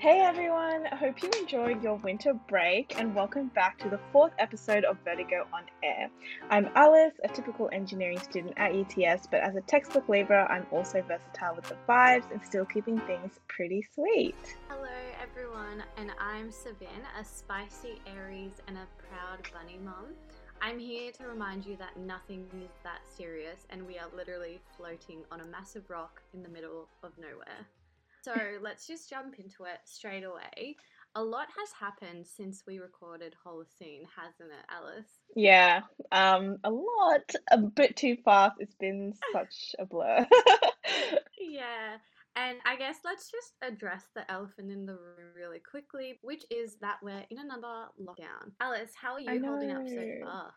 Hey everyone, I hope you enjoyed your winter break and welcome back to the fourth episode of Vertigo on Air. I'm Alice, a typical engineering student at UTS, but as a textbook Libra, I'm also versatile with the vibes and still keeping things pretty sweet. Hello everyone, and I'm Sevin, a spicy Aries and a proud bunny mum. I'm here to remind you that nothing is that serious and we are literally floating on a massive rock in the middle of nowhere. So let's just jump into it straight away. A lot has happened since we recorded Holocene, hasn't it, Alice? Yeah, um, a lot, a bit too fast. It's been such a blur. yeah. And I guess let's just address the elephant in the room really quickly, which is that we're in another lockdown. Alice, how are you holding up so far?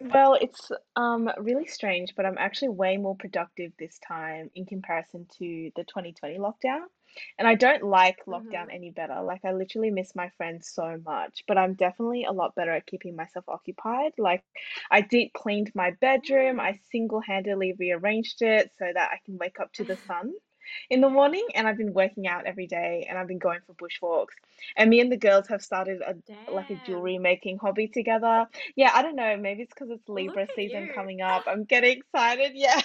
Well, it's um really strange, but I'm actually way more productive this time in comparison to the 2020 lockdown. And I don't like lockdown hmm any better. Like I literally miss my friends so much, but I'm definitely a lot better at keeping myself occupied. Like I deep cleaned my bedroom, I single-handedly rearranged it so that I can wake up to the sun in the morning, and I've been working out every day and I've been going for bushwalks. And me and the girls have started a like a jewelry making hobby together. Yeah, I don't know, maybe it's because it's Libra season you. coming up. I'm getting excited. Yeah.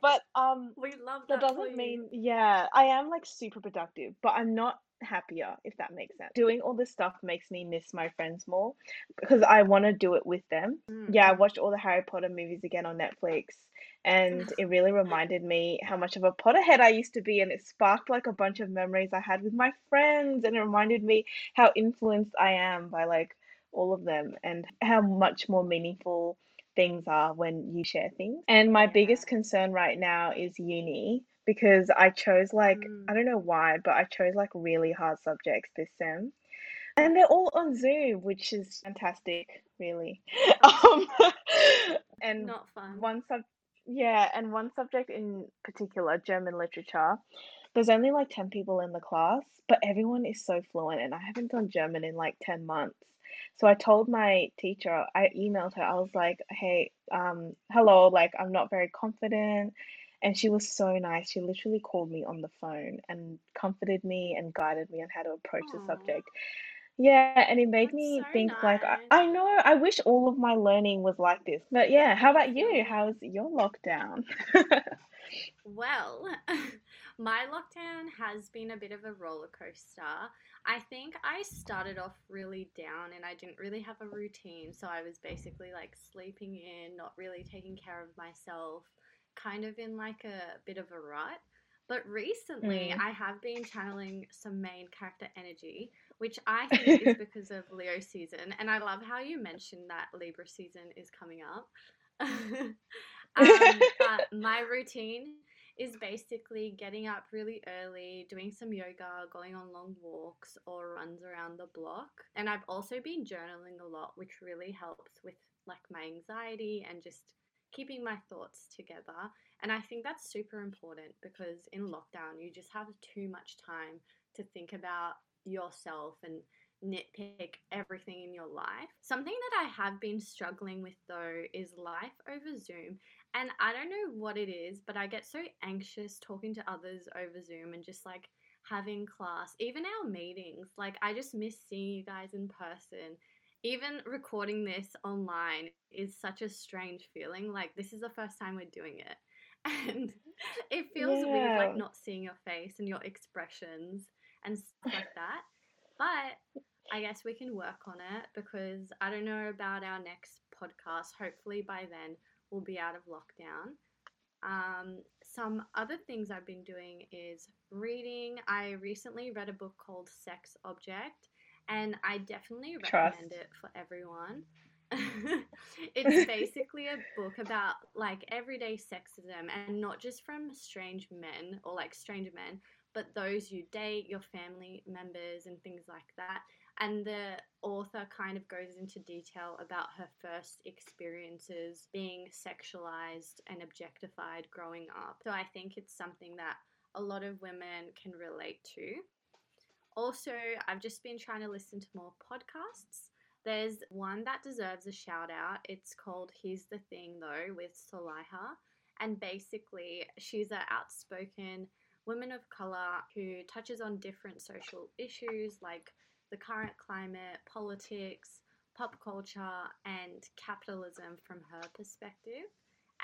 But um We love that that doesn't mean yeah, I am like super productive, but I'm not happier if that makes sense. Doing all this stuff makes me miss my friends more because I want to do it with them. Yeah, I watched all the Harry Potter movies again on Netflix and it really reminded me how much of a Potterhead I used to be and it sparked like a bunch of memories I had with my friends and it reminded me how influenced I am by like all of them and how much more meaningful things are when you share things. And my Yeah. biggest concern right now is uni because I chose like I Mm. don't know why, but I chose like really hard subjects this sem. And they're all on Zoom, which is fantastic, really. Um, and not fun. one sub yeah, and one subject in particular, German literature, there's only like 10 people in the class, but everyone is so fluent, and I haven't done German in like 10 months. So I told my teacher, I emailed her, I was like, hey, um, hello, like I'm not very confident. And she was so nice. She literally called me on the phone and comforted me and guided me on how to approach the Oh, subject. Yeah, and it made that's me so think like I, nice. I know I wish all of my learning was like this. But yeah, how about you? you. How's your lockdown? Well, my lockdown has been a bit of a roller coaster. I think I started off really down and I didn't really have a routine. So I was basically like sleeping in, not really taking care of myself, kind of in like a bit of a rut. But recently, Mm. I have been channeling some main character energy, which I think is because of Leo season. And I love how you mentioned that Libra season is coming up. um, but my routine is basically getting up really early, doing some yoga, going on long walks or runs around the block. And I've also been journaling a lot, which really helps with like my anxiety and just keeping my thoughts together. And I think that's super important because in lockdown, you just have too much time to think about yourself and nitpick everything in your life. Something that I have been struggling with though is life over Zoom. And I don't know what it is, but I get so anxious talking to others over Zoom and just like having class, even our meetings. Like, I just miss seeing you guys in person. Even recording this online is such a strange feeling. Like, this is the first time we're doing it. And it feels weird, like, not seeing your face and your expressions and stuff like that. But I guess we can work on it because I don't know about our next podcast. Hopefully, by then, we'll be out of lockdown. Um, some other things I've been doing is reading. I recently read a book called Sex Object, and I definitely recommend Trust. it for everyone. it's basically a book about like everyday sexism and not just from strange men or like stranger men, but those you date, your family members, and things like that. And the author kind of goes into detail about her first experiences being sexualized and objectified growing up. So I think it's something that a lot of women can relate to. Also, I've just been trying to listen to more podcasts. There's one that deserves a shout out. It's called Here's the Thing Though with Saliha. And basically, she's an outspoken women of color who touches on different social issues like the current climate, politics, pop culture, and capitalism from her perspective.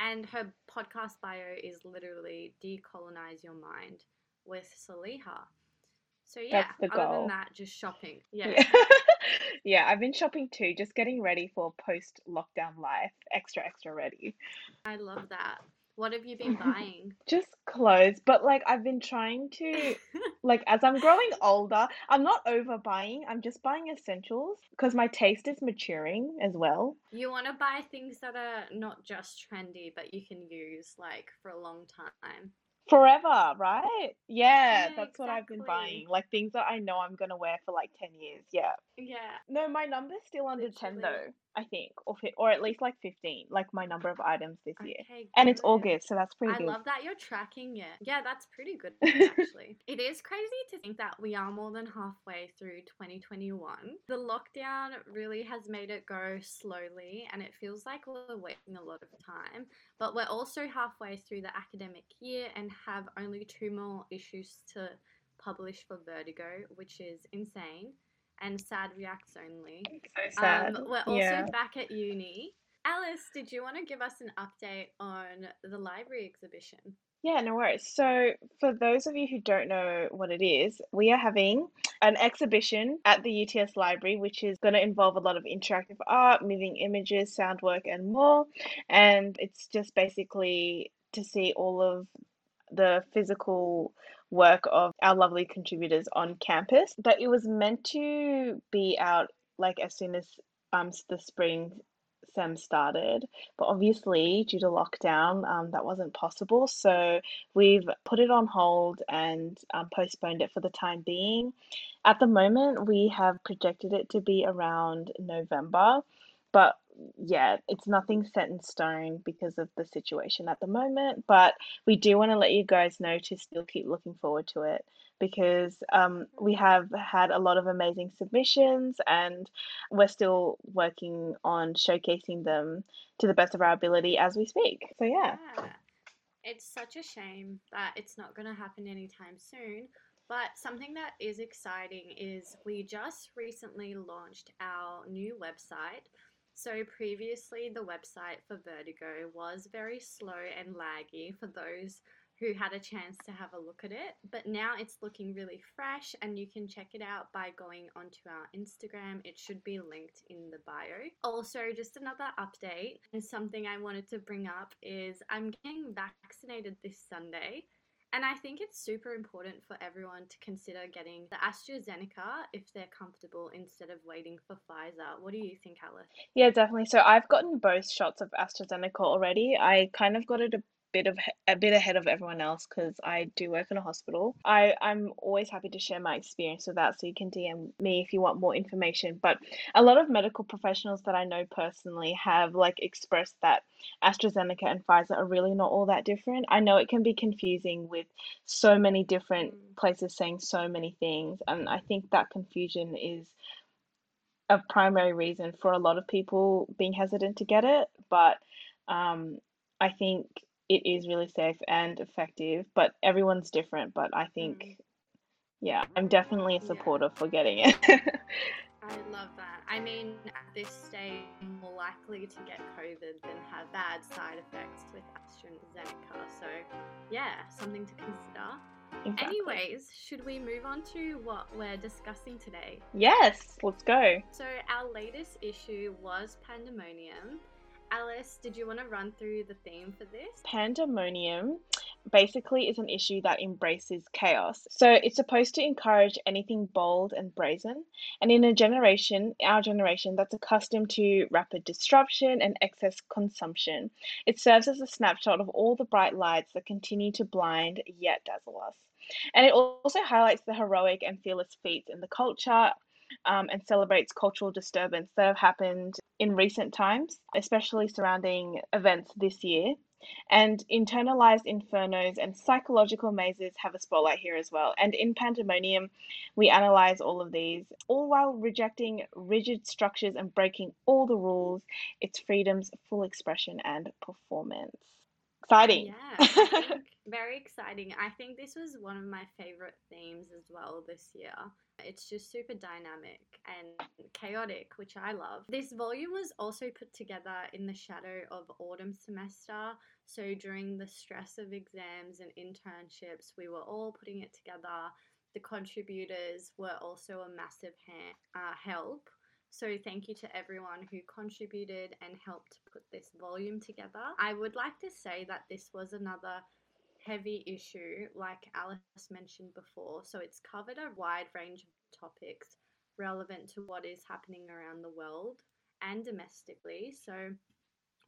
And her podcast bio is literally Decolonize Your Mind with Saliha. So yeah, other than that, just shopping. Yeah. Yeah. Yeah, I've been shopping too, just getting ready for post-lockdown life. Extra, extra ready. I love that. What have you been buying? Just clothes, but like I've been trying to like as I'm growing older, I'm not over buying. I'm just buying essentials because my taste is maturing as well. You want to buy things that are not just trendy, but you can use like for a long time. Forever, right? Yeah, Yeah, that's what I've been buying. Like things that I know I'm gonna wear for like 10 years. Yeah. Yeah, No, my number's still under 10 though, I think, or fi- or at least like 15, like my number of items this year. Okay, And it's. August, so that's pretty good. I good. love that you're tracking it. Yeah, that's pretty good actually. it is crazy to think that we are more than halfway through 2021. The lockdown really has made it go slowly and it feels like we're wasting a lot of time. But we're also halfway through the academic year and have only two more issues to publish for Vertigo, which is insane. And sad reacts only. So sad. Um, we're also Yeah. back at uni. Alice, did you want to give us an update on the library exhibition? Yeah, no worries. So, for those of you who don't know what it is, we are having an exhibition at the UTS library, which is going to involve a lot of interactive art, moving images, sound work, and more. And it's just basically to see all of the physical work of our lovely contributors on campus. But it was meant to be out like as soon as um the spring sem started, but obviously due to lockdown, um, that wasn't possible. So we've put it on hold and um, postponed it for the time being. At the moment, we have projected it to be around November, but yeah, it's nothing set in stone because of the situation at the moment. But we do want to let you guys know to still keep looking forward to it because um, we have had a lot of amazing submissions and we're still working on showcasing them to the best of our ability as we speak. So, yeah. Yeah. It's such a shame that it's not going to happen anytime soon. But something that is exciting is we just recently launched our new website. So, previously, the website for Vertigo was very slow and laggy for those who had a chance to have a look at it. But now it's looking really fresh, and you can check it out by going onto our Instagram. It should be linked in the bio. Also, just another update and something I wanted to bring up is I'm getting vaccinated this Sunday. And I think it's super important for everyone to consider getting the AstraZeneca if they're comfortable instead of waiting for Pfizer. What do you think, Alice? Yeah, definitely. So I've gotten both shots of AstraZeneca already. I kind of got it a bit of a bit ahead of everyone else because I do work in a hospital. I I'm always happy to share my experience with that, so you can DM me if you want more information. But a lot of medical professionals that I know personally have like expressed that AstraZeneca and Pfizer are really not all that different. I know it can be confusing with so many different Mm. places saying so many things, and I think that confusion is a primary reason for a lot of people being hesitant to get it, but um, I think it is really safe and effective. But everyone's different. But I think, Mm. yeah, I'm definitely a Yeah. supporter for getting it. I love that. I mean, at this stage, more likely to get COVID than have bad side effects with AstraZeneca. So, yeah, something to consider. Exactly. Anyways, should we move on to what we're discussing today? Yes, let's go. So, our latest issue was Pandemonium. Alice, did you want to run through the theme for this? Pandemonium basically is an issue that embraces chaos. So it's supposed to encourage anything bold and brazen. And in a generation, our generation, that's accustomed to rapid disruption and excess consumption, it serves as a snapshot of all the bright lights that continue to blind yet dazzle us. And it also highlights the heroic and fearless feats in the culture um, and celebrates cultural disturbance that have happened in recent times, especially surrounding events this year. And internalized infernos and psychological mazes have a spotlight here as well. And in Pandemonium, we analyze all of these, all while rejecting rigid structures and breaking all the rules, its freedom's full expression and performance. Exciting. Yeah, very exciting. I think this was one of my favorite themes as well this year. It's just super dynamic and chaotic, which I love. This volume was also put together in the shadow of autumn semester. So during the stress of exams and internships, we were all putting it together. The contributors were also a massive ha- uh, help. So, thank you to everyone who contributed and helped put this volume together. I would like to say that this was another heavy issue, like Alice mentioned before. So, it's covered a wide range of topics relevant to what is happening around the world and domestically. So,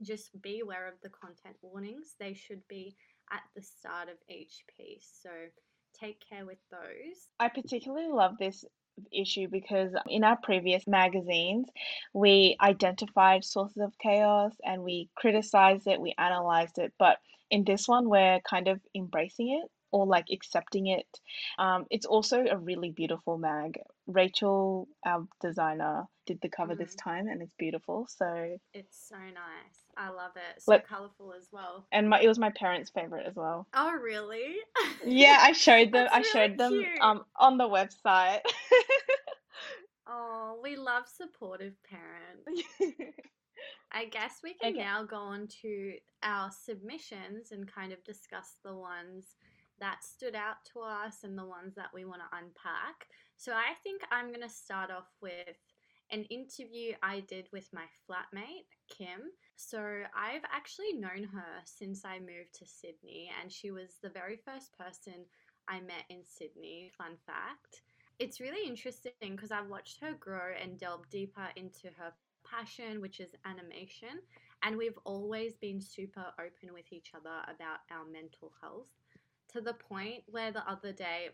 just be aware of the content warnings. They should be at the start of each piece. So, take care with those. I particularly love this issue because in our previous magazines, we identified sources of chaos and we criticized it, we analyzed it. But in this one, we're kind of embracing it or like accepting it. Um, it's also a really beautiful mag. Rachel, our designer, did the cover this Mm, time and it's beautiful. So, it's so nice. I love it. So colorful as well. and my it was my parents' favorite as well. Oh, really? Yeah, I showed them. I really showed them cute. um on the website. Oh, we love supportive parents. I guess we can Okay. now go on to our submissions and kind of discuss the ones that stood out to us and the ones that we want to unpack. So I think I'm going to start off with an interview I did with my flatmate, Kim. So I've actually known her since I moved to Sydney, and she was the very first person I met in Sydney. Fun fact. It's really interesting because I've watched her grow and delve deeper into her passion, which is animation. And we've always been super open with each other about our mental health to the point where the other day,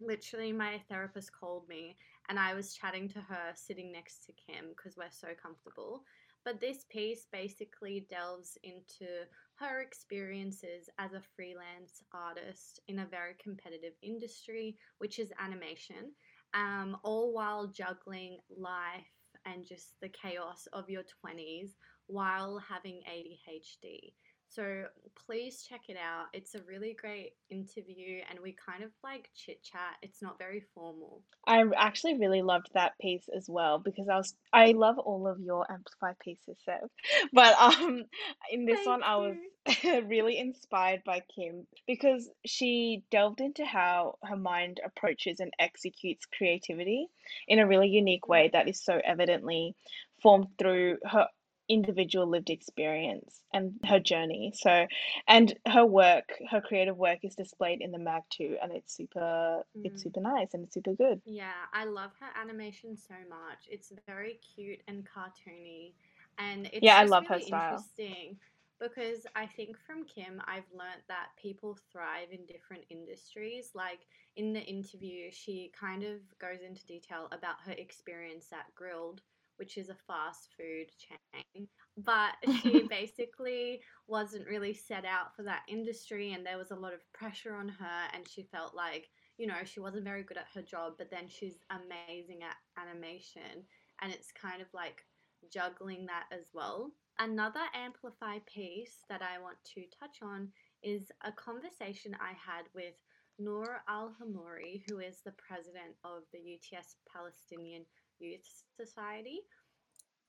literally, my therapist called me and I was chatting to her sitting next to Kim because we're so comfortable. But this piece basically delves into her experiences as a freelance artist in a very competitive industry, which is animation, um, all while juggling life and just the chaos of your 20s while having ADHD. So please check it out. It's a really great interview and we kind of like chit chat. It's not very formal. I actually really loved that piece as well because I was I love all of your Amplify pieces, Sev. But um in this Thank one I was really inspired by Kim because she delved into how her mind approaches and executes creativity in a really unique way that Mm, so evidently formed through her individual lived experience and her journey. So and her work, her creative work is displayed in the mag too, and it's super it's mm. super nice and it's super good. Yeah, I love her animation so much. It's very cute and cartoony, and it's Yeah, I love her really style. interesting because I think from Kim, I've learnt that people thrive in different industries. Like in the interview, she kind of goes into detail about her experience at Grilled, which is a fast food chain, but she basically wasn't really set out for that industry, and there was a lot of pressure on her, and she felt like you know, she wasn't very good at her job, but then she's amazing at animation. And it's kind of like juggling that as well. Another Amplify piece that I want to touch on is a conversation I had with Noor Al Hamouri, who is the president of the UTS Palestinian Youth Society.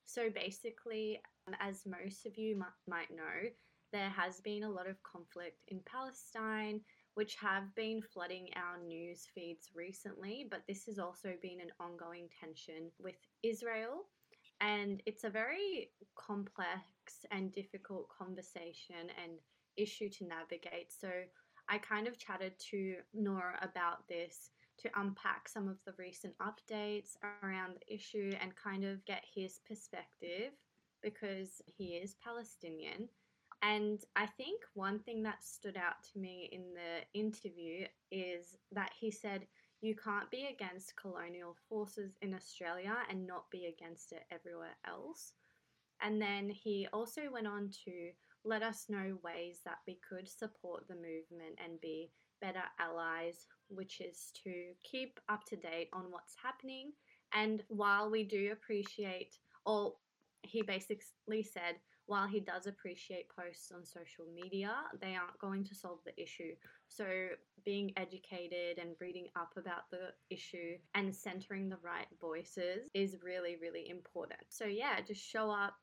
So basically, um, as most of you mi- might know, there has been a lot of conflict in Palestine, which have been flooding our news feeds recently, but this has also been an ongoing tension with Israel. And it's a very complex and difficult conversation and issue to navigate. So I kind of chatted to Noor about this to unpack some of the recent updates around the issue and kind of get his perspective because he is Palestinian. And I think one thing that stood out to me in the interview is that he said, You can't be against colonial forces in Australia and not be against it everywhere else. And then he also went on to let us know ways that we could support the movement and be better allies, which is to keep up to date on what's happening. And while we do appreciate, or he basically said, while he does appreciate posts on social media, they aren't going to solve the issue. So, being educated and reading up about the issue and centering the right voices is really, really important. So, yeah, just show up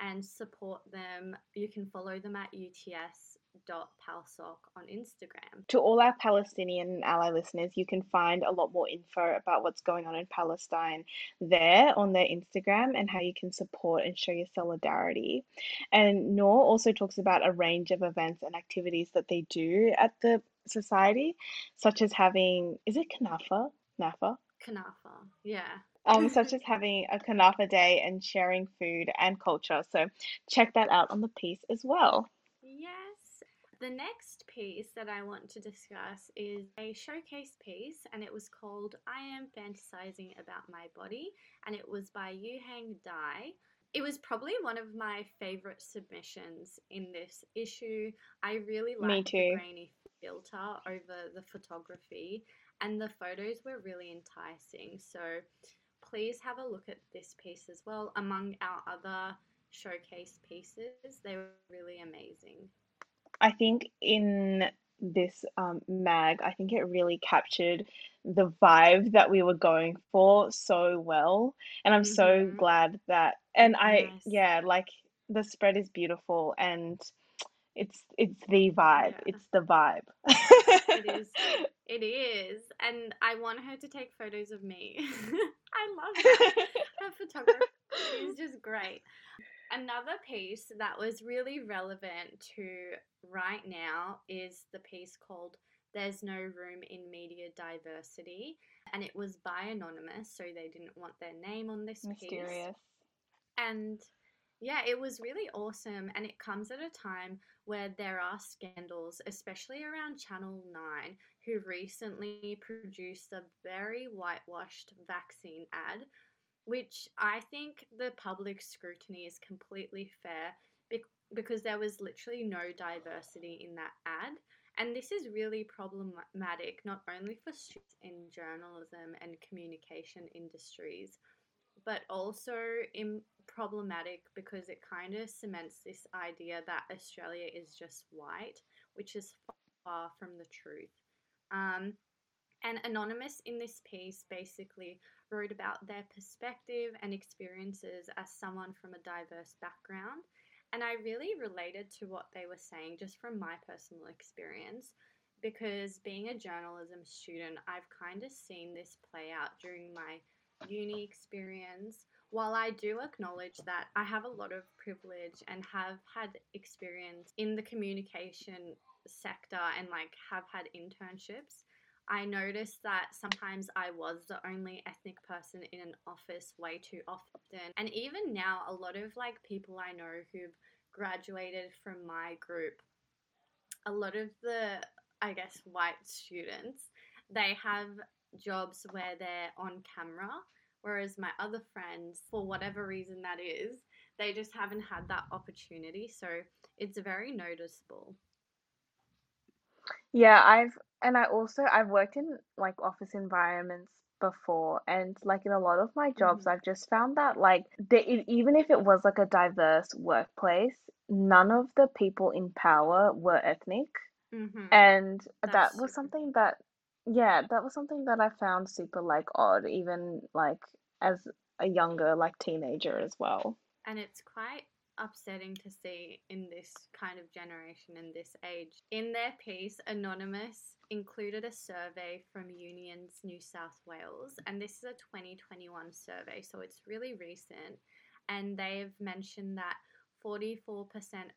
and support them. You can follow them at UTS palsoc on Instagram. To all our Palestinian and ally listeners, you can find a lot more info about what's going on in Palestine there on their Instagram and how you can support and show your solidarity. And Noor also talks about a range of events and activities that they do at the society, such as having is it Kanafa? Nafa? Kanafa, yeah. Um, such as having a Kanafa day and sharing food and culture. So check that out on the piece as well. The next piece that I want to discuss is a showcase piece, and it was called I Am Fantasizing About My Body, and it was by Yuhang Dai. It was probably one of my favorite submissions in this issue. I really liked the grainy filter over the photography, and the photos were really enticing. So please have a look at this piece as well. Among our other showcase pieces, they were really amazing. I think in this um, mag, I think it really captured the vibe that we were going for so well. And I'm so mm-hmm. glad that, and I, yeah, like the spread is beautiful and it's it's the vibe. Yeah. It's the vibe. it is. It is. And I want her to take photos of me. I love that. Her photography is just great. Another piece that was really relevant to right now is the piece called There's No Room in Media Diversity. And it was by Anonymous, so they didn't want their name on this Mysterious. piece. And yeah, it was really awesome. And it comes at a time where there are scandals, especially around Channel 9, who recently produced a very whitewashed vaccine ad which I think the public scrutiny is completely fair because there was literally no diversity in that ad. And this is really problematic not only for students in journalism and communication industries, but also problematic because it kind of cements this idea that Australia is just white, which is far from the truth. Um, and Anonymous in this piece basically wrote about their perspective and experiences as someone from a diverse background. And I really related to what they were saying just from my personal experience because being a journalism student, I've kind of seen this play out during my uni experience. While I do acknowledge that I have a lot of privilege and have had experience in the communication sector and like have had internships, I noticed that sometimes I was the only ethnic person in an office way too often. And even now, a lot of like people I know who've graduated from my group, a lot of the, I guess, white students, they have jobs where they're on camera. Whereas my other friends, for whatever reason that is, they just haven't had that opportunity. So it's very noticeable. Yeah, I've and I also I've worked in like office environments before and like in a lot of my jobs mm-hmm. I've just found that like even if it was like a diverse workplace none of the people in power were ethnic mm-hmm. and That's that was something that yeah that was something that I found super like odd even like as a younger like teenager as well and it's quite upsetting to see in this kind of generation and this age. In their piece, Anonymous included a survey from Unions New South Wales, and this is a 2021 survey, so it's really recent. And they've mentioned that 44%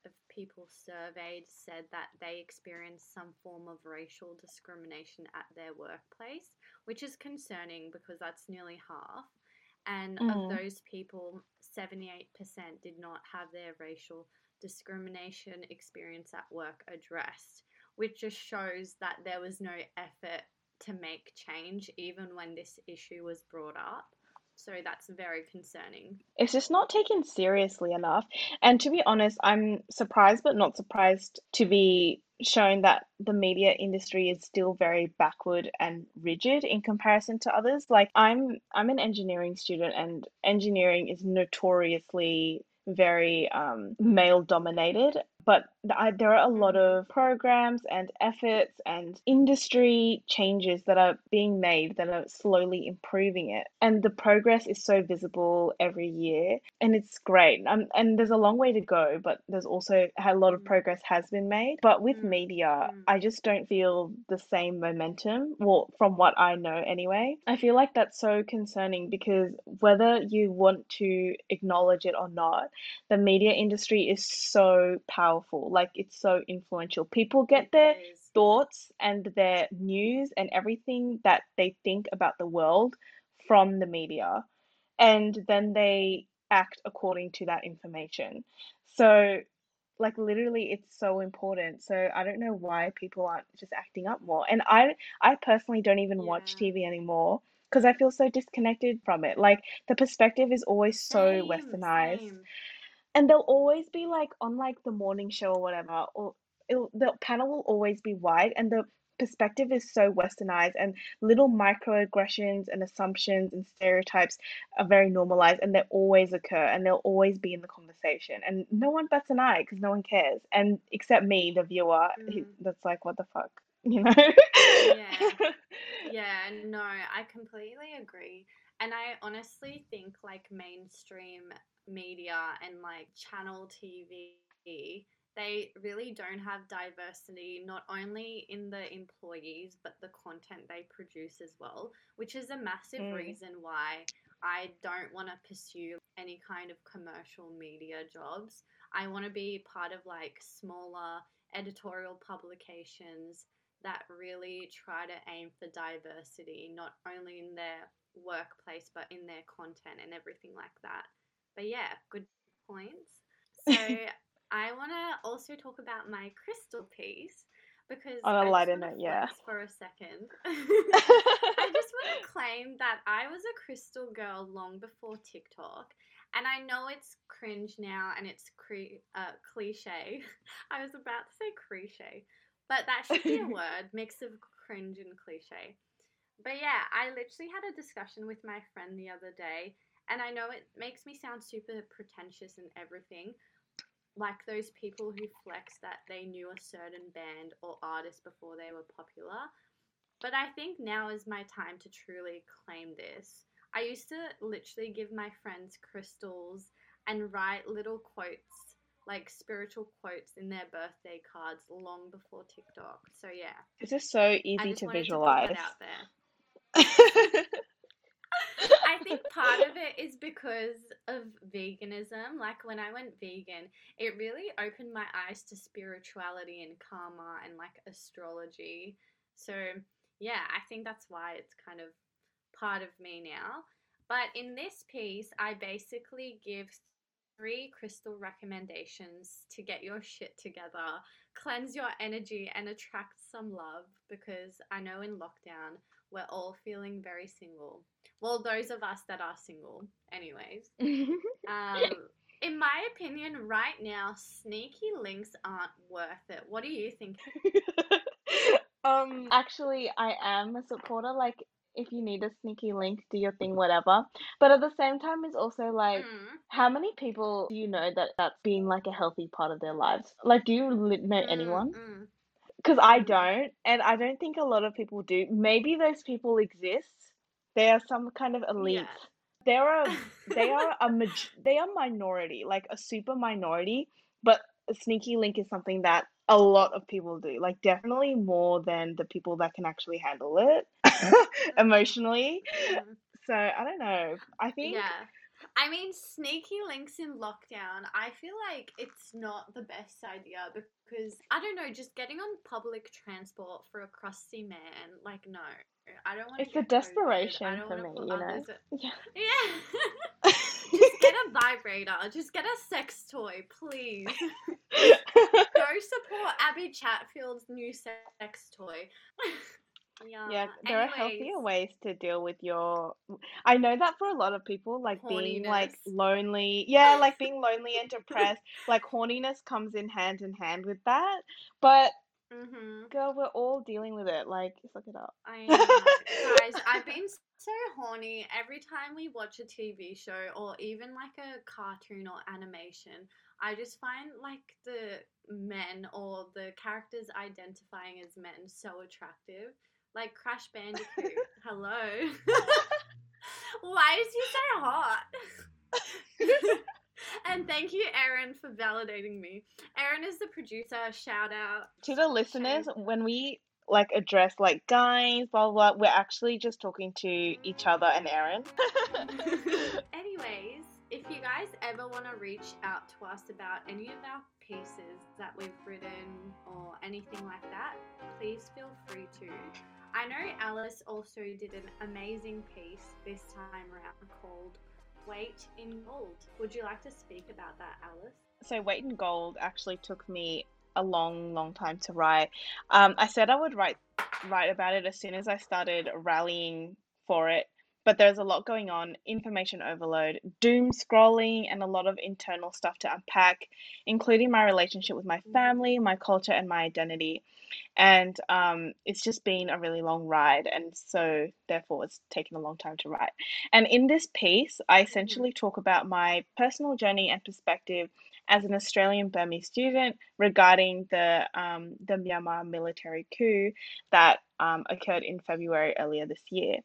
of people surveyed said that they experienced some form of racial discrimination at their workplace, which is concerning because that's nearly half. And mm. of those people, 78% did not have their racial discrimination experience at work addressed, which just shows that there was no effort to make change even when this issue was brought up. So that's very concerning. It's just not taken seriously enough. And to be honest, I'm surprised but not surprised to be shown that the media industry is still very backward and rigid in comparison to others. Like I'm I'm an engineering student and engineering is notoriously very um, male dominated. But I, there are a lot of programs and efforts and industry changes that are being made that are slowly improving it. And the progress is so visible every year. And it's great. Um, and there's a long way to go, but there's also a lot of Mm. progress has been made. But with Mm. media, Mm. I just don't feel the same momentum. Well, from what I know anyway. I feel like that's so concerning because whether you want to acknowledge it or not, the media industry is so powerful. Like it's so influential. People get their thoughts and their news and everything that they think about the world from the media. And then they act according to that information. So, like literally it's so important. So I don't know why people aren't just acting up more. And I I personally don't even watch TV anymore because I feel so disconnected from it. Like the perspective is always so Same, westernized. same. And they'll always be like on like the morning show or whatever, or it'll, the panel will always be white, and the perspective is so westernized, and little microaggressions and assumptions and stereotypes are very normalized, and they always occur, and they'll always be in the conversation, and no one bats an eye because no one cares, and except me, the viewer, Mm. that's like, what the fuck, you know? Yeah. Yeah, no, I completely agree. And I honestly think like mainstream media and like channel TV, they really don't have diversity, not only in the employees, but the content they produce as well, which is a massive Mm. reason why I don't want to pursue any kind of commercial media jobs. I want to be part of like smaller editorial publications that really try to aim for diversity, not only in their workplace, but in their content and everything like that. But yeah, good points. So I want to also talk about my crystal piece because On a lighter note, yeah. for a second. I just want to claim that I was a crystal girl long before TikTok. And I know it's cringe now and it's cre- uh, cliche. I was about to say cliche, but that should be a word mix of cringe and cliche. But yeah, I literally had a discussion with my friend the other day, and I know it makes me sound super pretentious and everything, like those people who flex that they knew a certain band or artist before they were popular. But I think now is my time to truly claim this. I used to literally give my friends crystals and write little quotes, like spiritual quotes, in their birthday cards long before TikTok. So yeah, It's just so easy to to visualize. that out there. I think part of it is because of veganism. Like when I went vegan, it really opened my eyes to spirituality and karma and like astrology. So, yeah, I think that's why it's kind of part of me now. But in this piece, I basically give three crystal recommendations to get your shit together, cleanse your energy, and attract some love because I know in lockdown we're all feeling very single. Well, those of us that are single, anyways. Um, in my opinion, right now, sneaky links aren't worth it. What do you think? Um, actually, I am a supporter. Like, if you need a sneaky link, do your thing, whatever. But at the same time, it's also like, Mm, how many people do you know that that's been like a healthy part of their lives? Like, do you li- know mm, anyone? mm, Because I don't, and I don't think a lot of people do. Maybe those people exist. They are some kind of elite. Yeah. They are a, they are a maj- they are minority, like a super minority. But a sneaky link is something that a lot of people do. Like definitely more than the people that can actually handle it emotionally. mm. So I don't know. I think Yeah. I mean, sneaky links in lockdown, I feel like it's not the best idea because, I don't know, just getting on public transport for a crusty man, like, no. I don't want to it's COVID. Desperation for me, you know. at. Yeah. Yeah. just get a vibrator. Just get a sex toy, please. Go support Abby Chatfield's new sex toy. Yeah. Yeah, there are healthier ways to deal with your. I know that for a lot of people, like being like lonely. Yeah, like being lonely and depressed, like horniness comes in hand in hand with that. But Mhm. Girl, we're all dealing with it. Like, suck it up. I know. Guys, I've been so horny every time we watch a TV show or even like a cartoon or animation. I just find like the men or the characters identifying as men so attractive. Like Crash Bandicoot. Hello. Why is he so hot? and thank you, Erin, for validating me. Erin is the producer. Shout out. to the listeners, when we like address like guys, blah blah, blah we're actually just talking to each other and Erin. Anyways, if you guys ever want to reach out to us about any of our pieces that we've written or anything like that, please feel free to. I know Alice also did an amazing piece this time around called Weight in Gold. Would you like to speak about that, Alice? so Weight in Gold actually took me a long, long time to write. Um, I said I would write write about it as soon as I started rallying for it, but there's a lot going on, information overload, doom scrolling, and a lot of internal stuff to unpack, including my relationship with my family, my culture, and my identity. And um, it's just been a really long ride, and so therefore it's taken a long time to write. And in this piece, I essentially talk about my personal journey and perspective as an Australian Burmese student regarding the um, the Myanmar military coup that um, occurred in February earlier this year.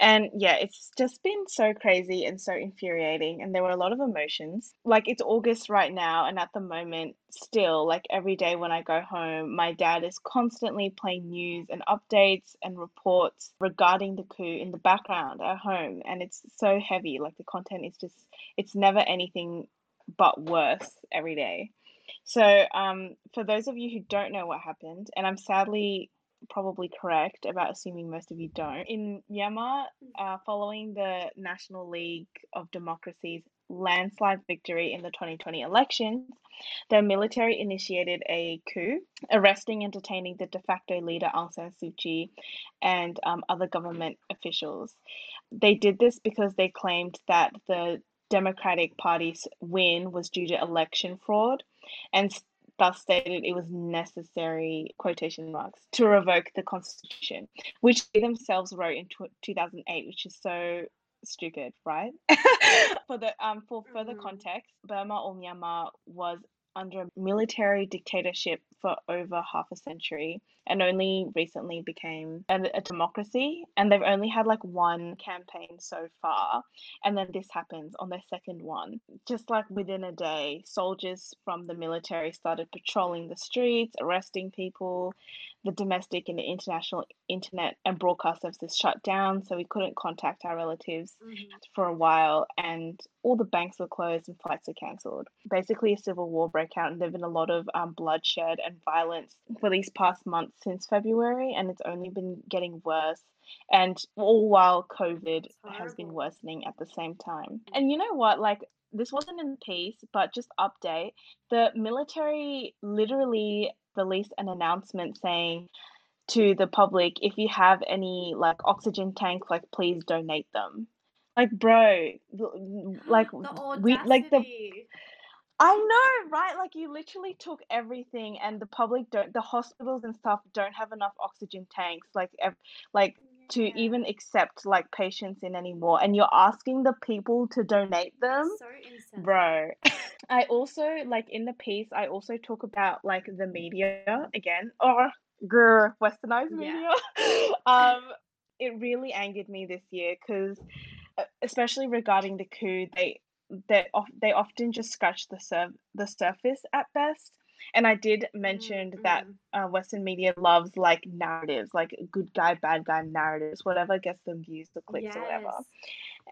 And yeah, it's just been so crazy and so infuriating. And there were a lot of emotions. Like, it's August right now. And at the moment, still, like every day when I go home, my dad is constantly playing news and updates and reports regarding the coup in the background at home. And it's so heavy. Like, the content is just, it's never anything but worse every day. So, um, for those of you who don't know what happened, and I'm sadly probably correct about assuming most of you don't. In Myanmar, uh, following the National League of Democracy's landslide victory in the 2020 elections, the military initiated a coup, arresting and detaining the de facto leader Aung San Suu Kyi and um, other government officials. They did this because they claimed that the Democratic Party's win was due to election fraud and thus stated it was necessary, quotation marks, to revoke the constitution, which they themselves wrote in 2008, which is so stupid, right? for the um for further Mhm. context, Burma or Myanmar was under a military dictatorship for over half a century and only recently became a, a democracy. And they've only had like one campaign so far. And then this happens on their second one. Just like within a day soldiers from the military started patrolling the streets arresting people the domestic and the international internet and broadcast services shut down so we couldn't contact our relatives Mhm. for a while and all the banks were closed and flights were cancelled. Basically, a civil war broke out and there have been a lot of um, bloodshed and violence for these past months since February, and it's only been getting worse. And all while COVID has been worsening at the same time. And you know what? Like, this wasn't in the piece, but just update the military literally released an announcement saying to the public if you have any like oxygen tanks like please donate them. Like bro like the we like the i know right? Like you literally took everything and the public don't the hospitals and stuff don't have enough oxygen tanks like like to Yeah. even accept like patients in anymore and you're asking the people to donate them so. Bro, I also like in the piece. I also talk about like the media again, or grr, westernized Yeah. media. um, it really angered me this year because, especially regarding the coup, they they they often just scratch the sur- the surface at best. And I did mention that Mm, uh, Western media loves like narratives, like good guy, bad guy narratives, whatever gets them views or clicks or whatever.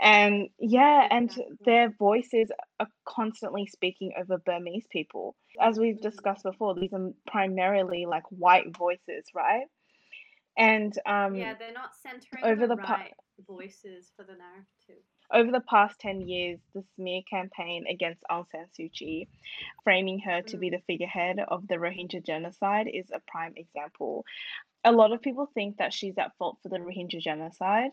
And yeah, and Exactly. their voices are constantly speaking over Burmese people. As we've Mhm. discussed before, these are primarily like white voices, right? And um, Yeah, they're not centering over the the pa- voices for the narrative. Over the past 10 years, the smear campaign against Aung San Suu Kyi, framing her to be Mm. the figurehead of the Rohingya genocide, is a prime example. A lot of people think that she's at fault for the Rohingya genocide,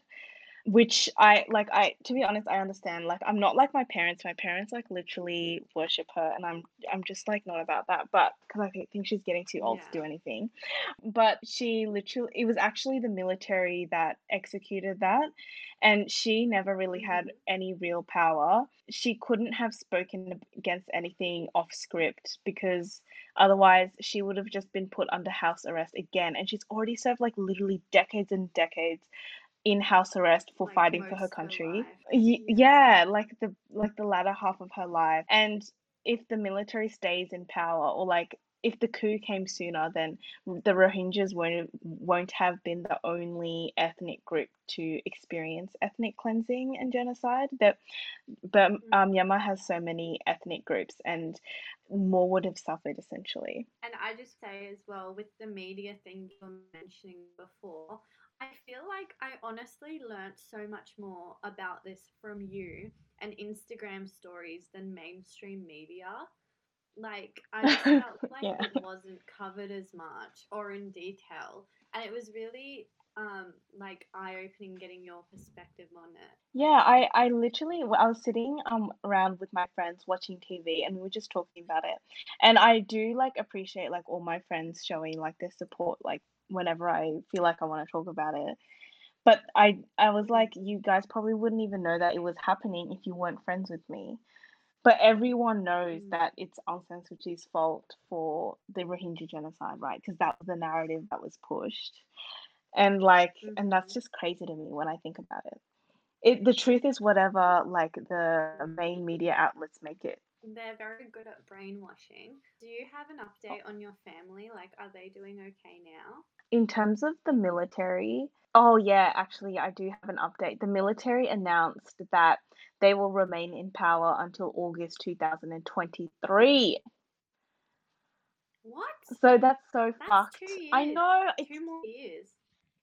Which I like I to be honest, I understand, like, I'm not like my parents, my parents, like, literally worship her, and I'm I'm just, like, not about that, but cuz I think she's getting too old to do anything. But she literally it was actually the military that executed that, and she never really had Mhm. any real power. She couldn't have spoken against anything off script because otherwise she would have just been put under house arrest again, and she's already served, like, literally decades and decades in house arrest for Like, fighting for her country. Y Yeah. yeah, like, the like, the latter half of her life, and if the military stays in power or, like, if the coup came sooner, then the Rohingyas won't won't have been the only ethnic group to experience ethnic cleansing and genocide. That but, um, Mm. Myanmar has so many ethnic groups, and more would have suffered essentially. And I just say as well, with the media thing you were mentioning before, I feel like I honestly learnt so much more about this from you and Instagram stories than mainstream media. Like, I felt like Yeah. it wasn't covered as much or in detail, and it was really, um, like, eye-opening getting your perspective on it. Yeah, I I literally I was sitting, um, around with my friends watching TV, and we were just talking about it, and I do, like, appreciate, like, all my friends showing, like, their support, like, whenever I feel like I wanna talk about it. But I I was like, "You guys probably wouldn't even know that it was happening if you weren't friends with me." But everyone knows Mm. that it's Aung San Suu Kyi's fault for the Rohingya genocide, right? Because that was the narrative that was pushed. And, like and that's Mhm. just crazy to me when I think about it. It the truth is whatever, like, the main media outlets make it. They're very good at brainwashing. Do you have an update on your family? Like, are they doing okay now? In terms of the military oh, yeah, actually, I do have an update. The military announced that they will remain in power until August 2023. What? So that's so That's 2 fucked. I know, 2 it's more years.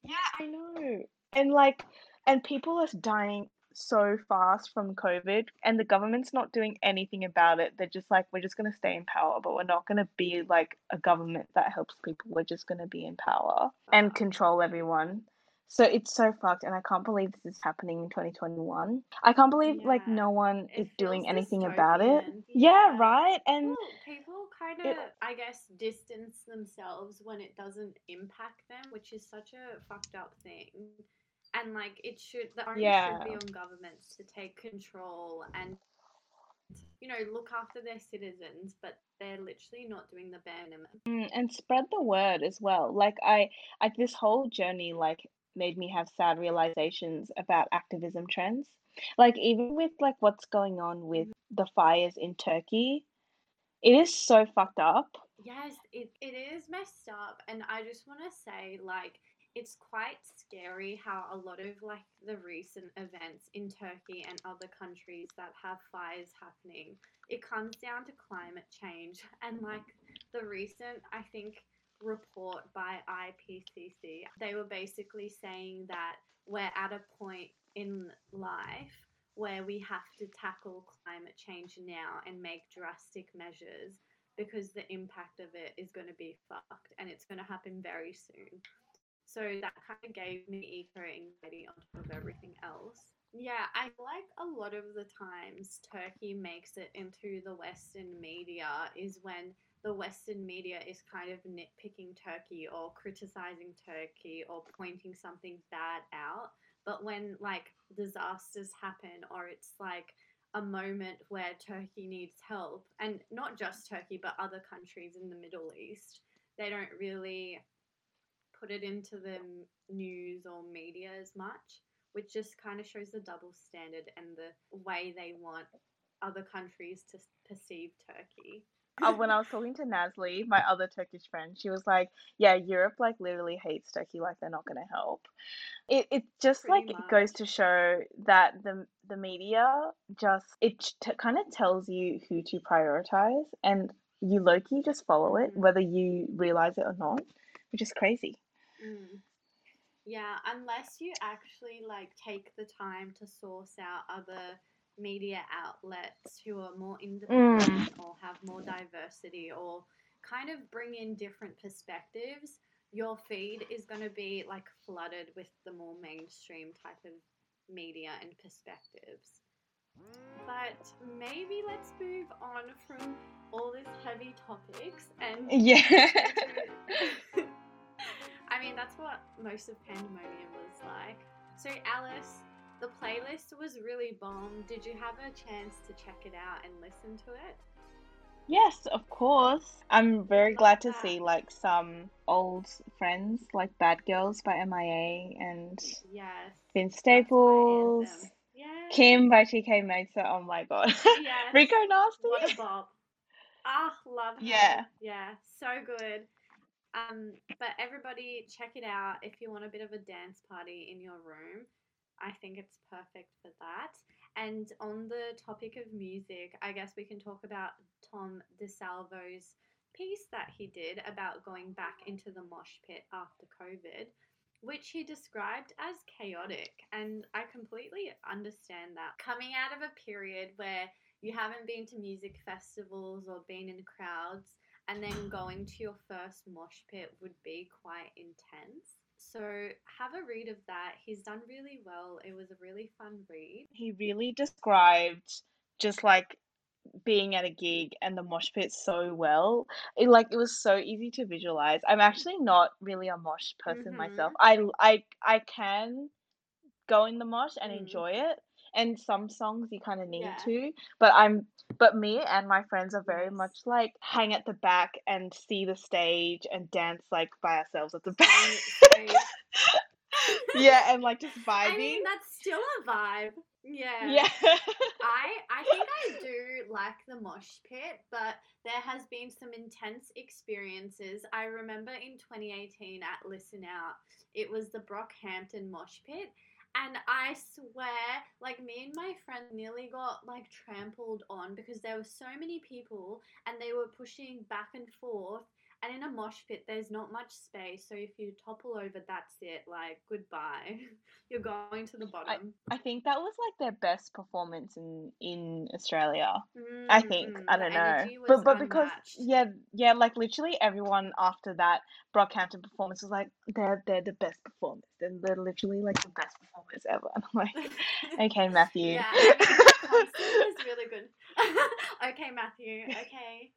Yeah, I know. And, like and people are dying so fast from COVID, and the government's not doing anything about it. They're just like, "We're just gonna stay in power, but we're not gonna be, like, a government that helps people. We're just gonna be in power and control everyone." So it's so fucked, and I can't believe this is happening in 2021. I can't believe, like, no one It is doing anything about it. Yeah, Yeah. right? And people kinda, I guess, distance themselves when it doesn't impact them, which is such a fucked up thing. And, like, it should the onus should be on governments to take control and, you know, look after their citizens, but they're literally not doing the bare minimum. Mm, and spread the word as well. Like, I I this whole journey, like, made me have sad realizations about activism trends. Like, even with, like, what's going on with Mhm. the fires in Turkey, it is so fucked up. Yes, it it is messed up, and I just wanna say, like, it's quite scary how a lot of, like, the recent events in Turkey and other countries that have fires happening, it comes down to climate change. And, like, the recent, I think, report by IPCC, they were basically saying that we're at a point in life where we have to tackle climate change now and make drastic measures because the impact of it is gonna be fucked, and it's gonna happen very soon. So that kinda gave me eco-anxiety on top of everything else. Yeah, I like a lot of the times Turkey makes it into the Western media is when the Western media is kind of nitpicking Turkey or criticizing Turkey or pointing something bad out. But when, like, disasters happen or it's, like, a moment where Turkey needs help, and not just Turkey, but other countries in the Middle East, they don't really put it into the news or media as much, which just kinda shows the double standard and the way they want other countries to perceive Turkey. Uh, when I was talking to Nazli, my other Turkish friend, she was like, "Yeah, Europe, like, literally hates Turkey, like, they're not gonna help." It it just, Pretty like, goes to show that the the media just it t kinda tells you who to prioritize, and you low-key just follow it, Mhm. whether you realize it or not, which is crazy. Mm. Yeah, unless you actually, like, take the time to source out other media outlets who are more Mm. independent or have more diversity or kind of bring in different perspectives, your feed is gonna be, like, flooded with the more mainstream type of media and perspectives. But maybe let's move on from all these heavy topics and Yeah. Mean that's what most of Pandemonium was like. So Alice, the playlist was really bomb. Did you have a chance to check it out and listen to it? Yes, of course. I'm very Love glad to see like some old friends like Bad Girls by MIA and Yes. Vince Staples. Yes. Kim by TK Mesa. Oh my god. Yes. Rico Nasty. What a bop. Ah, love her. Yeah. Yeah, so good. Um, but everybody check it out if you want a bit of a dance party in your room. I think it's perfect for that. And on the topic of music, I guess we can talk about Tom DeSalvo's piece that he did about going back into the mosh pit after COVID, which he described as chaotic. And I completely understand that. Coming out of a period where you haven't been to music festivals or been in crowds, and then going to your first mosh pit would be quite intense. So have a read of that. He's done really well. It was a really fun read. He really described just like being at a gig and the mosh pit so well. It like it was so easy to visualize. I'm actually not really a mosh person myself. Mhm. I I I can go in the mosh and Mm. enjoy it. And some songs you kind of need Yeah. to, but I'm but me and my friends are very much like hang at the back and see the stage and dance like by ourselves at the back. Yeah, and like just I vibing. mean, that's still a vibe. Yeah. Yeah. I I think I do like the mosh pit, but there has been some intense experiences. I remember in 2018 at Listen Out, it was the Brockhampton mosh pit. And I swear, like me and my friend nearly got like trampled on because there were so many people and they were pushing back and forth. And in a mosh pit, there's not much space. So if you topple over, that's it. Like, goodbye. You're going to the bottom. I think that was like their best performance in in Australia. I think Mm, I don't know, but but because yeah yeah like literally everyone after that Brockhampton performance was like they're they're the best performance and they're literally like the best performance ever and I'm like okay Matthew Yeah, I mean, the concert was really good. okay, Matthew. Okay.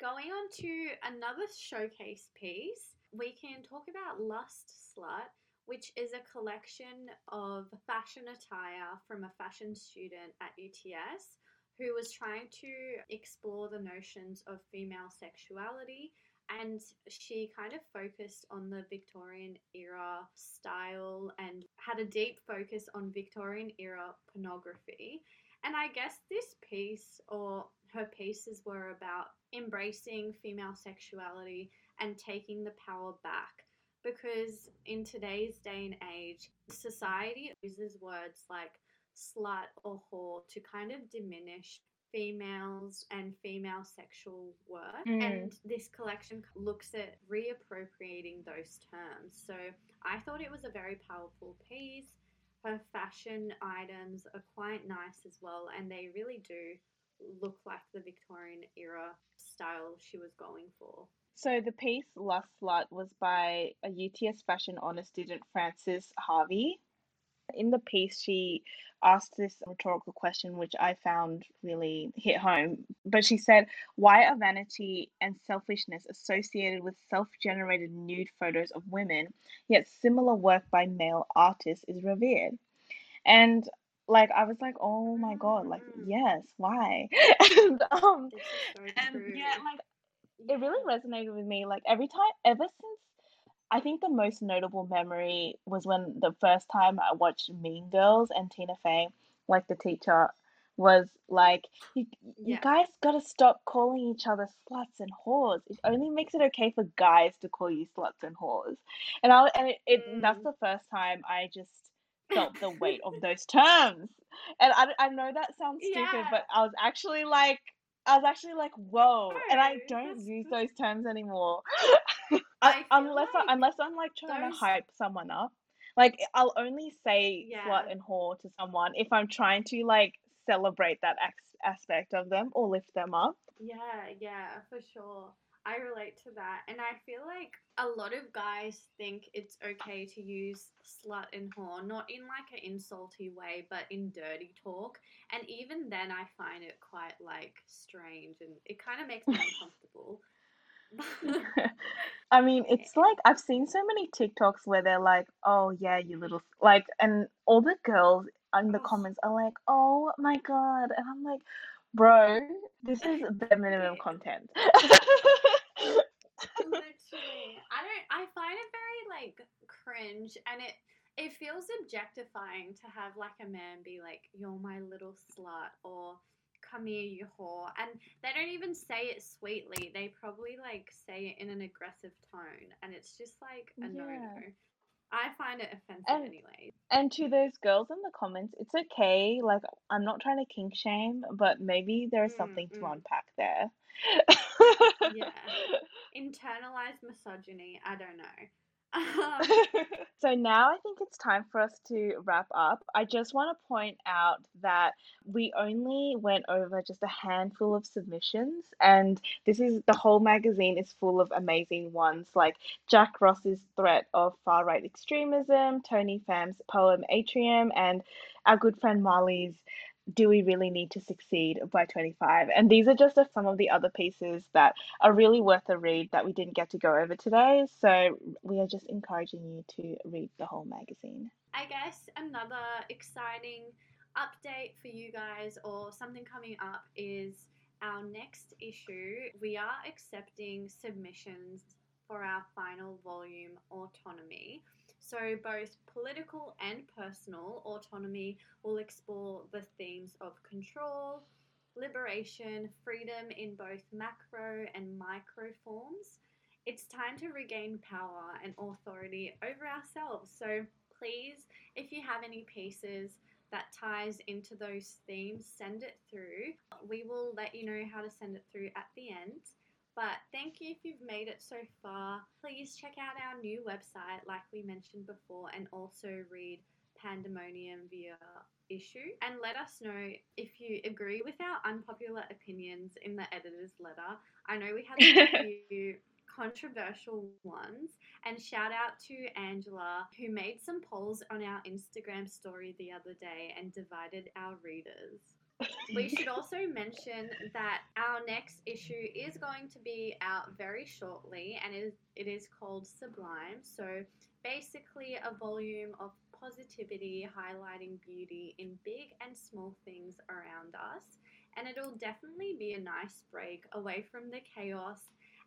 Going on to another showcase piece, we can talk about Lust Slut, which is a collection of fashion attire from a fashion student at UTS who was trying to explore the notions of female sexuality. And she kind of focused on the Victorian era style and had a deep focus on Victorian era pornography. And I guess this piece or her pieces were about embracing female sexuality and taking the power back. Because in today's day and age, society uses words like slut or whore to kind of diminish females and female sexual work. Mm. And this collection looks at reappropriating those terms. So I thought it was a very powerful piece. Her fashion items are quite nice as well, and they really do look like the Victorian era style she was going for. So the piece Lust Slut was by a UTS fashion honor student Frances Harvey. In the piece, she asked this rhetorical question, which I found really hit home. But she said, Why are vanity and selfishness associated with self generated nude photos of women, yet similar work by male artists is revered? And like I was like, oh my god, like Mm. yes, why? and um so and yeah, like it really resonated with me. Like every time, ever since, I think the most notable memory was when the first time I watched Mean Girls and Tina Fey, like the teacher, was like, you, you guys gotta stop calling each other sluts and whores. It only makes it okay for guys to call you sluts and whores. And I and it, it that's Mm. the first time I just felt the weight of those terms. And I, I know that sounds stupid, Yeah. but I was actually like, I was actually like, whoa. And I don't use those terms anymore. I I, unless I, unless I'm like trying those- to hype someone up. Like I'll only say Yeah. slut and whore to someone if I'm trying to like celebrate that aspect of them or lift them up. Yeah, yeah, for sure. I relate to that. And I feel like a lot of guys think it's okay to use slut and whore, not in like an insulty way, but in dirty talk. And even then, I find it quite like strange and it kind of makes me uncomfortable. I mean, it's like I've seen so many TikToks where they're like, "Oh yeah, you little like," and all the girls in the comments are like, "Oh my God," and I'm like, "Bro, this is the minimum content." literally. I don't. I find it very like cringe, and it it feels objectifying to have like a man be like, "You're my little slut," or "Come here, you whore," and they don't even say it sweetly. They probably like say it in an aggressive tone, and it's just like a no Yeah. no. I find it offensive And anyway. and to those girls in the comments, it's okay. Like, I'm not trying to kink shame, but maybe there's Mm, something to mm. unpack there. Yeah. Internalized misogyny. I don't know. Um, So now I think it's time for us to wrap up. I just want to point out that we only went over just a handful of submissions, and this is the whole magazine is full of amazing ones like Jack Ross's threat of far right extremism, Tony Pham's poem Atrium, and our good friend Molly's Do We Really Need to Succeed by 25. And these are just some of the other pieces that are really worth a read that we didn't get to go over today. So we are just encouraging you to read the whole magazine. I guess another exciting update for you guys or something coming up is our next issue. We are accepting submissions for our final volume, Autonomy. So, both political and personal autonomy will explore the themes of control, liberation, freedom in both macro and micro forms. It's time to regain power and authority over ourselves. So, please, if you have any pieces that ties into those themes, send it through. We will let you know how to send it through at the end. But thank you if you've made it so far. Please check out our new website, like we mentioned before, and also read Pandemonium via Issuu. And let us know if you agree with our unpopular opinions in the editor's letter. I know we had a few controversial ones. And shout out to Angela, who made some polls on our Instagram story the other day and divided our readers. We should also mention that our next issue is going to be out very shortly and it is, it is called Sublime. So, basically, a volume of positivity highlighting beauty in big and small things around us. And it'll definitely be a nice break away from the chaos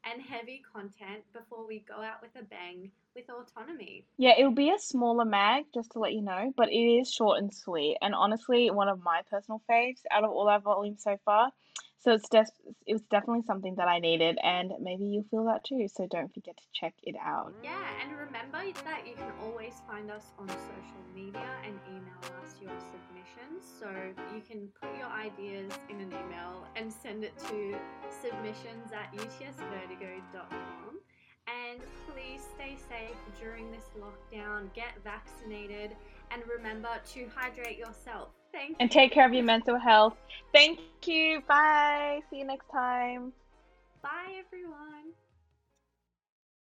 and heavy content before we go out with a bang with autonomy. Yeah, it'll be a smaller mag, just to let you know, but it is short and sweet, and honestly, one of my personal faves out of all our volumes so far. So it's def- it was definitely something that I needed, and maybe you'll feel that too. So don't forget to check it out. Yeah, and remember that you can always find us on social media and email us your submissions. So you can put your ideas in an email and send it to submissions at utsvertigo.com. And please stay safe during this lockdown, get vaccinated, and remember to hydrate yourself. Thank And you. take care of your mental health. Thank you. Bye. See you next time. Bye, everyone.